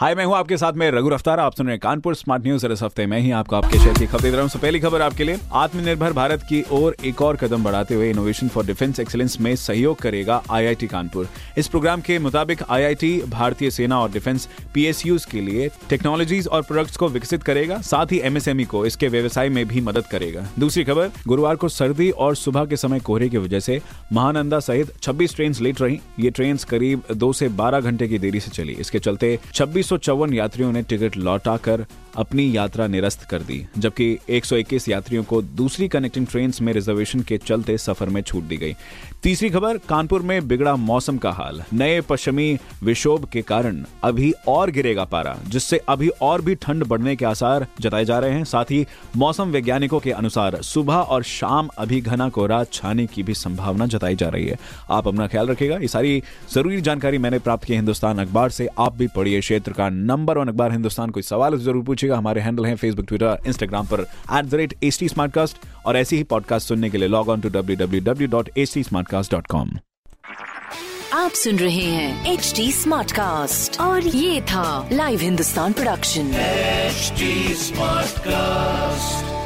हाय, मैं हूँ आपके साथ में रघु रफ्तार। आप सुन रहे कानपुर स्मार्ट न्यूज़। इस हफ़्ते में ही आपको आपके शहर की खबर दे रहा हूँ। पहली खबर आपके लिए। आत्मनिर्भर भारत की ओर एक और कदम बढ़ाते हुए इनोवेशन फॉर डिफेंस एक्सीलेंस में सहयोग करेगा आईआईटी कानपुर। इस प्रोग्राम के मुताबिक आईआईटी भारतीय सेना और डिफेंस पीएसयूज के लिए टेक्नोलॉजीज़ और प्रोडक्ट्स को विकसित करेगा, साथ ही एमएसएमई को इसके व्यवसाय में भी मदद करेगा। दूसरी खबर, गुरुवार को सर्दी और सुबह के समय कोहरे की वजह से महानंदा सहित 26 ट्रेन लेट रही। ये ट्रेन करीब दो से 12 घंटे की देरी से चली। इसके चलते छब्बीस यात्रियों ने टिकट लौटाकर अपनी यात्रा निरस्त कर दी, जबकि 121 यात्रियों को दूसरी कनेक्टिंग ट्रेन में रिजर्वेशन के चलते सफ़र में छूट दी गई। तीसरी खबर, कानपुर में बिगड़ा मौसम का हाल। नए पश्चिमी विक्षोभ के कारण अभी और गिरेगा पारा, जिससे अभी और भी ठंड बढ़ने के आसार जताए जा रहे हैं। साथ ही मौसम वैज्ञानिकों के अनुसार सुबह और शाम अभी घना कोहरा छाने की भी संभावना जताई जा रही है। आप अपना ख्याल रखेगा ये सारी ज़रूरी जानकारी मैंने प्राप्त की हिंदुस्तान अखबार से। आप भी पढ़िए क्षेत्र का नंबर वन अखबार। हिंदुस्तान कोई सवाल ज़रूर पूछेगा। हमारे हैंडल हैं फेसबुक ट्विटर इंस्टाग्राम पर at the rate H Smartcast और ऐसे ही पॉडकास्ट सुनने के लिए log on to W W W dot H Smartcast dot com आप सुन रहे हैं एच टी स्मार्ट कास्ट और ये था live Hindustan production smart Smartcast.